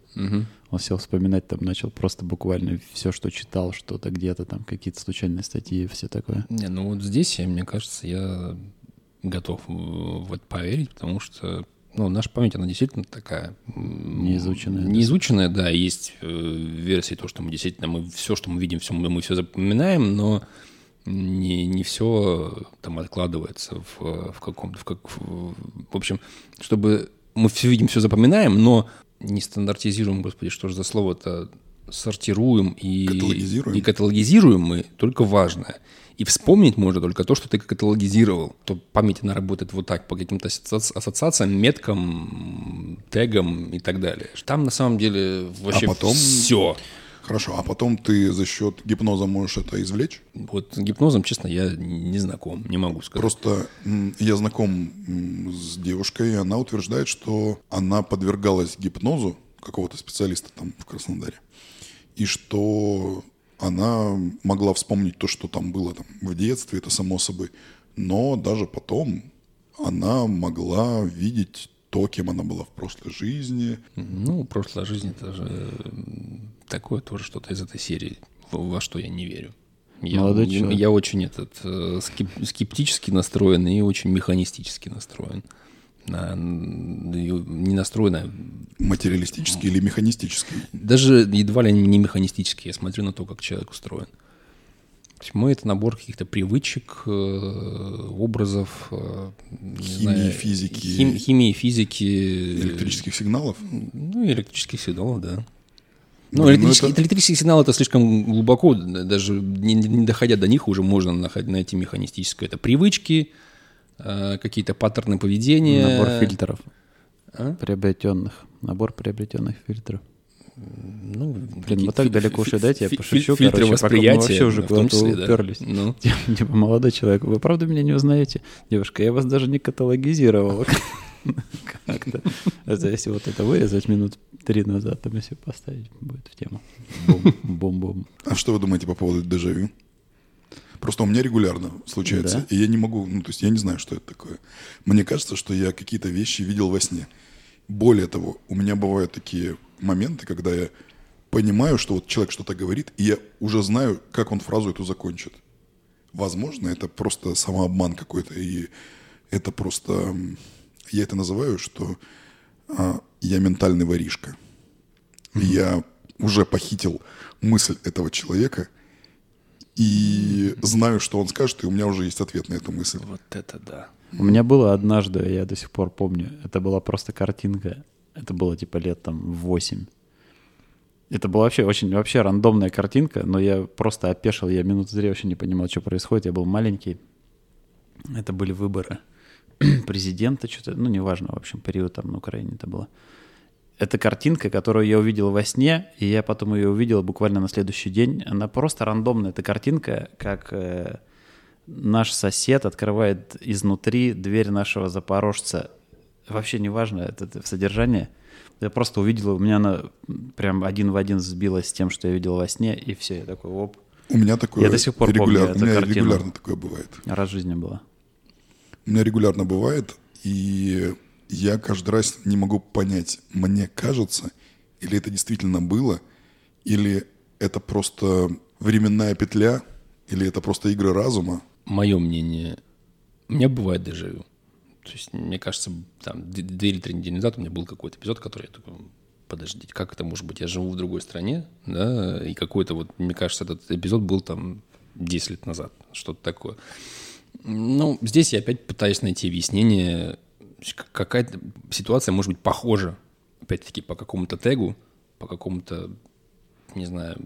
Он сел вспоминать, там начал просто буквально все, что читал, что-то где-то там, какие-то случайные статьи и все такое. Не, ну вот здесь, я, мне кажется, я готов в в это поверить, потому что ну, наша память, она действительно такая... Неизученная, да. Неизученная, да. Есть э, версии, то, что мы действительно, мы все, что мы видим, все, мы, все запоминаем, но не, не все там откладывается в, в каком-то... В, как, в, в общем, чтобы мы все видим, все запоминаем, но не стандартизируем, господи, что же за слово-то, сортируем и... Каталогизируем. И каталогизируем мы только важное. И вспомнить можно только то, что ты каталогизировал. То память, она работает вот так, по каким-то ассоци- ассоциациям, меткам, тегам и так далее. Там на самом деле вообще потом- все. Хорошо, а потом ты за счет гипноза можешь это извлечь? Вот с гипнозом, честно, я не знаком, не могу сказать. Просто я знаком с девушкой, и она утверждает, что она подвергалась гипнозу какого-то специалиста там в Краснодаре, и что она могла вспомнить то, что там было там в детстве, это само собой, но даже потом она могла видеть то, кем она была в прошлой жизни. Ну, прошлая жизнь это же такое тоже что-то из этой серии, во что я не верю. Я, Молодой я- человек. я очень этот э, скеп- скептически настроен и очень механистически настроен. На- не настроен, а Материалистический или механистический? даже едва ли не механистически. Я смотрю на то, как человек устроен. То есть мой это набор каких-то привычек, э, образов, э, Химии, знаю, физики. хим- химии, физики, Электрических сигналов? ну, и электрических сигналов, да. Ну, Блин, ну электрический, это- электрический сигнал это слишком глубоко, даже не, не доходя до них, уже можно найти механистическое. Это привычки, э, какие-то паттерны поведения. Набор фильтров А? приобретенных. Набор приобретенных фильтров. Ну, Блин, мы так далеко ушли, дайте я пошучу, короче, пока мы восприятия, вообще уже куда-то уперлись. Ну, [LAUGHS] Типа, молодой человек, вы правда меня не узнаете? Девушка, я вас даже не каталогизировал. [LAUGHS] Как-то. Это если вот это вырезать минут три назад, там если поставить, будет в тему. Бум, Бум-бум. А что вы думаете по поводу дежавю? Просто у меня регулярно случается, Да? и я не могу, ну, то есть я не знаю, что это такое. Мне кажется, что я какие-то вещи видел во сне. Более того, у меня бывают такие моменты, когда я понимаю, что вот человек что-то говорит, и я уже знаю, как он фразу эту закончит. Возможно, это просто самообман какой-то, и это просто... Я это называю, что а, я ментальный воришка. Я уже похитил мысль этого человека и знаю, что он скажет, и у меня уже есть ответ на эту мысль. вот это да. У меня было однажды, я до сих пор помню, это была просто картинка. Это было типа лет там 8. Это была вообще очень вообще рандомная картинка, но я просто опешил, я минуты три вообще не понимал, что происходит. Я был маленький. Это были выборы [CLEARS THROAT] президента, что-то, ну, неважно, в общем, период там на Украине это было. Это картинка, которую я увидел во сне, и я потом ее увидел буквально на следующий день. Она просто рандомная. Это картинка, как э, наш сосед открывает изнутри дверь нашего запорожца. Вообще неважно, это, это содержание. Я просто увидел, у меня она прям один в один сбилась с тем, что я видел во сне, и все, я такой, оп, У меня такое Я до сих пор помню регулярно, эту у меня картину. регулярно такое бывает. раз в жизни была. У меня регулярно бывает, и я каждый раз не могу понять, мне кажется, или это действительно было, или это просто временная петля, или это просто игры разума. Мое мнение, у меня бывает дежавю. То есть, мне кажется, там, две или три недели назад у меня был какой-то эпизод, который я такой, подождите, как это может быть? Я живу в другой стране, да, и какой-то вот, мне кажется, этот эпизод был там 10 лет назад, что-то такое. Ну, здесь я опять пытаюсь найти объяснение. Какая-то ситуация может быть похожа, опять-таки, по какому-то тегу, по какому-то, не знаю,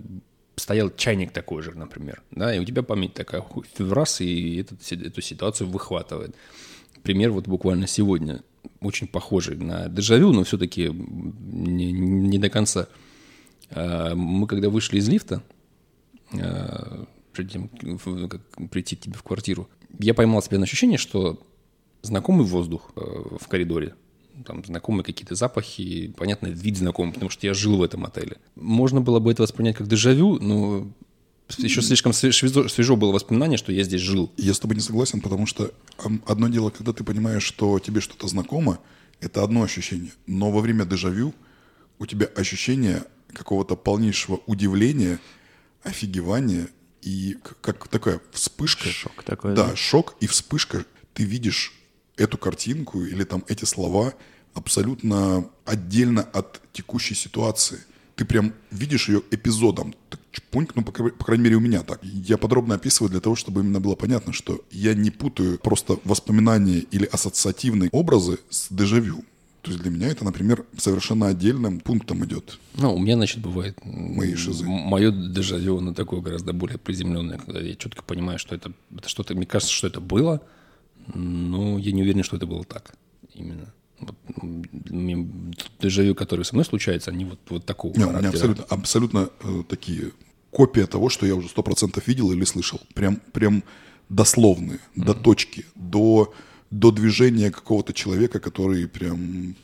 стоял чайник такой же, например, да, и у тебя память такая раз, и этот, эту ситуацию выхватывает. Пример вот буквально сегодня, очень похожий на дежавю, но все-таки не, не до конца. А, мы когда вышли из лифта, а, перед тем, как прийти к тебе в квартиру, я поймал себя на ощущение, что знакомый воздух э, в коридоре, там знакомые какие-то запахи, понятно, вид знакомый, потому что я жил в этом отеле. Можно было бы это воспринять как дежавю, но еще слишком свежо, свежо было воспоминание, что я здесь жил. Я с тобой не согласен, потому что одно дело, когда ты понимаешь, что тебе что-то знакомо, это одно ощущение. Но во время дежавю у тебя ощущение какого-то полнейшего удивления, офигевания и как такая вспышка. Шок такой. Да, да, шок и вспышка. Ты видишь эту картинку или там эти слова абсолютно отдельно от текущей ситуации. Ты прям видишь ее эпизодом. Так, чпуньк, ну, по, по крайней мере, у меня так. Я подробно описываю для того, чтобы именно было понятно, что я не путаю просто воспоминания или ассоциативные образы с дежавю. То есть для меня это, например, совершенно отдельным пунктом идет. Ну, у меня, значит, бывает мои шизы. Мое дежавю, оно такое гораздо более приземленное, когда я четко понимаю, что это, это что-то, мне кажется, что это было, но я не уверен, что это было так именно. Дежавю, которые со мной случаются, они вот, вот такого не, характера. У меня абсолютно, абсолютно э, такие копия того, что я уже сто процентов видел или слышал. Прям, прям дословные, mm-hmm. до точки, до до движения какого-то человека, который прям...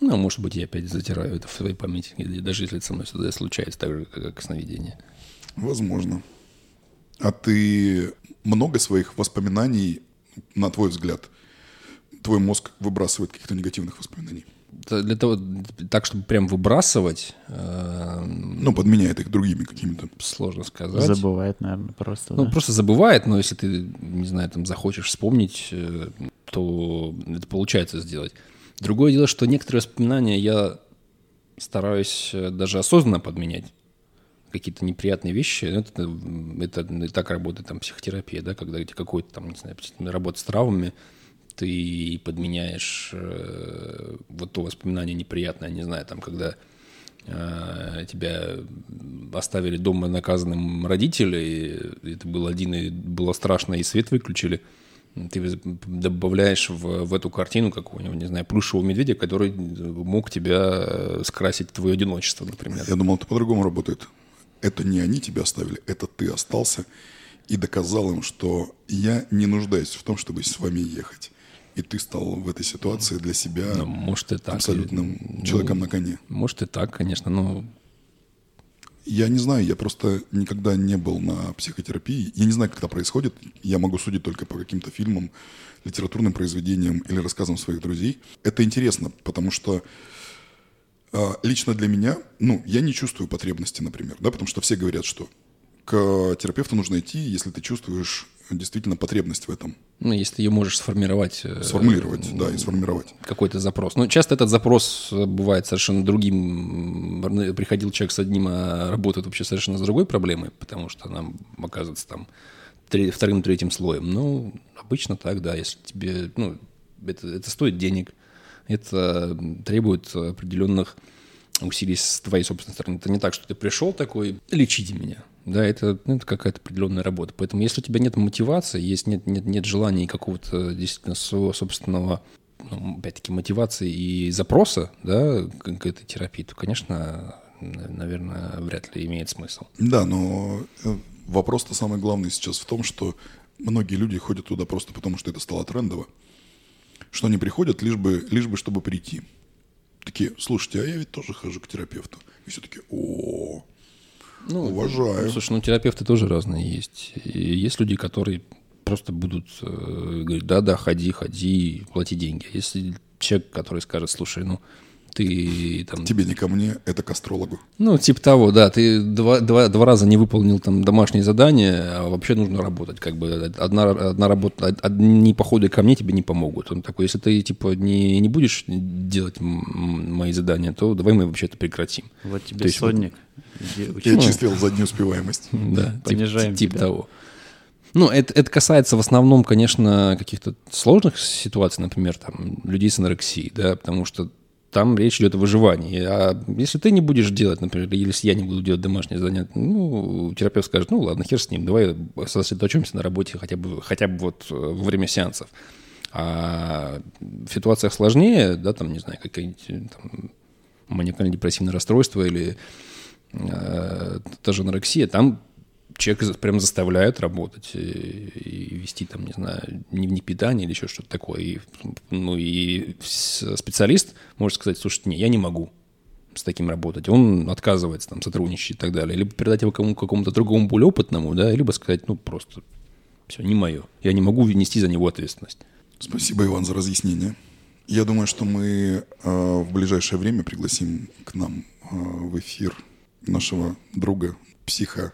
Ну, может быть, я опять затираю это в своей памяти, даже если это со мной всегда случается, так же, как сновидение. Возможно. А ты много своих воспоминаний, на твой взгляд, твой мозг выбрасывает каких-то негативных воспоминаний? Для того, так, чтобы прям выбрасывать... Э, ну, подменяет их другими какими-то. Сложно сказать. Забывает, наверное, просто. Ну, да? просто забывает, но если ты, не знаю, там захочешь вспомнить, э, то это получается сделать. Другое дело, что некоторые воспоминания я стараюсь э, даже осознанно подменять. Какие-то неприятные вещи. Это, это так работает там психотерапия, да, когда какой-то там, не знаю, работа с травмами, ты подменяешь э, вот то воспоминание неприятное, не знаю, там, когда э, тебя оставили дома наказанным родители, и это был один, и было страшно, и свет выключили, ты добавляешь в, в эту картину какого-нибудь, не знаю, плюшевого медведя, который мог тебя скрасить твое одиночество, например. Я думал, это по-другому работает. Это не они тебя оставили, это ты остался и доказал им, что я не нуждаюсь в том, чтобы с вами ехать и ты стал в этой ситуации для себя ну, может и так. абсолютным ну, человеком на коне. Может и так, конечно, но... Я не знаю, я просто никогда не был на психотерапии. Я не знаю, как это происходит. Я могу судить только по каким-то фильмам, литературным произведениям или рассказам своих друзей. Это интересно, потому что э, лично для меня, ну, я не чувствую потребности, например, да, потому что все говорят, что к терапевту нужно идти, если ты чувствуешь действительно потребность в этом. Ну, если ты ее можешь сформировать. Э, Сформулировать, э, да, и сформировать. Какой-то запрос. Но часто этот запрос бывает совершенно другим. Приходил человек с одним, а работает вообще совершенно с другой проблемой, потому что она оказывается там вторым, третьим слоем. Ну, обычно так, да, если тебе, ну, это, это стоит денег, это требует определенных усилий с твоей собственной стороны. Это не так, что ты пришел такой, лечите меня. Да, это, ну, это какая-то определенная работа. Поэтому если у тебя нет мотивации, есть нет, нет, нет желания какого-то действительно своего собственного, ну, опять-таки, мотивации и запроса да, к, к этой терапии, то, конечно, наверное, вряд ли имеет смысл. Да, но э, вопрос-то самый главный сейчас в том, что многие люди ходят туда просто потому, что это стало трендово. Что они приходят лишь бы, лишь бы чтобы прийти. Такие, слушайте, а я ведь тоже хожу к терапевту. И все таки о ну, Уважаю. Слушай, ну терапевты тоже разные есть. И есть люди, которые просто будут э, говорить, да-да, ходи, ходи, плати деньги. Если человек, который скажет, слушай, ну, ты там... Тебе не ко мне, это к астрологу. Ну, типа того, да. Ты два, два, два раза не выполнил там домашнее задание, а вообще нужно работать. Как бы одна, одна работа, одни походы ко мне тебе не помогут. Он такой, если ты типа не, не будешь делать мои задания, то давай мы вообще это прекратим. Вот тебе то сонник. Я числил заднюю успеваемость. [LAUGHS] Да, типа, типа того. Ну, это, это касается в основном, конечно, каких-то сложных ситуаций, например, там, людей с анорексией, да, потому что там речь идет о выживании. А если ты не будешь делать, например, или если я не буду делать домашние занятия, ну, терапевт скажет, ну, ладно, хер с ним, давай сосредоточимся на работе хотя бы, хотя бы вот э, во время сеансов. А в ситуациях сложнее, да, там, не знаю, какие-нибудь там, маниакально-депрессивное расстройство или э, та же анорексия, там человек прям заставляют работать и, и вести там, не знаю, дневник питания или еще что-то такое. И, ну и специалист может сказать, слушайте, не, я не могу с таким работать. Он отказывается там сотрудничать и так далее. Либо передать его кому, какому-то другому более опытному, да, либо сказать, ну просто все, не мое. Я не могу внести за него ответственность. Спасибо, Иван, за разъяснение. Я думаю, что мы э, в ближайшее время пригласим к нам э, в эфир нашего друга, психа,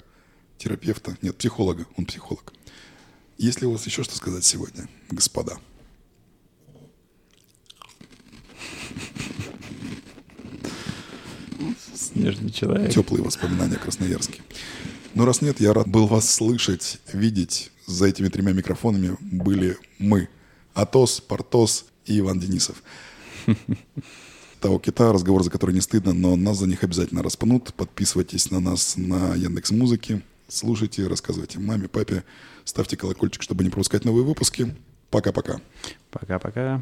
терапевта, нет, психолога, он психолог. Есть ли у вас еще что сказать сегодня, господа? Снежный человек. Теплые воспоминания о Красноярске. Но раз нет, я рад был вас слышать, видеть. За этими тремя микрофонами были мы. Атос, Портос и Иван Денисов. [LAUGHS] Того кита, разговор за который не стыдно, но нас за них обязательно распанут. Подписывайтесь на нас на Яндекс Музыке. Слушайте, рассказывайте маме, папе, ставьте колокольчик, чтобы не пропускать новые выпуски. Пока-пока. Пока-пока.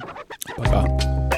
Пока.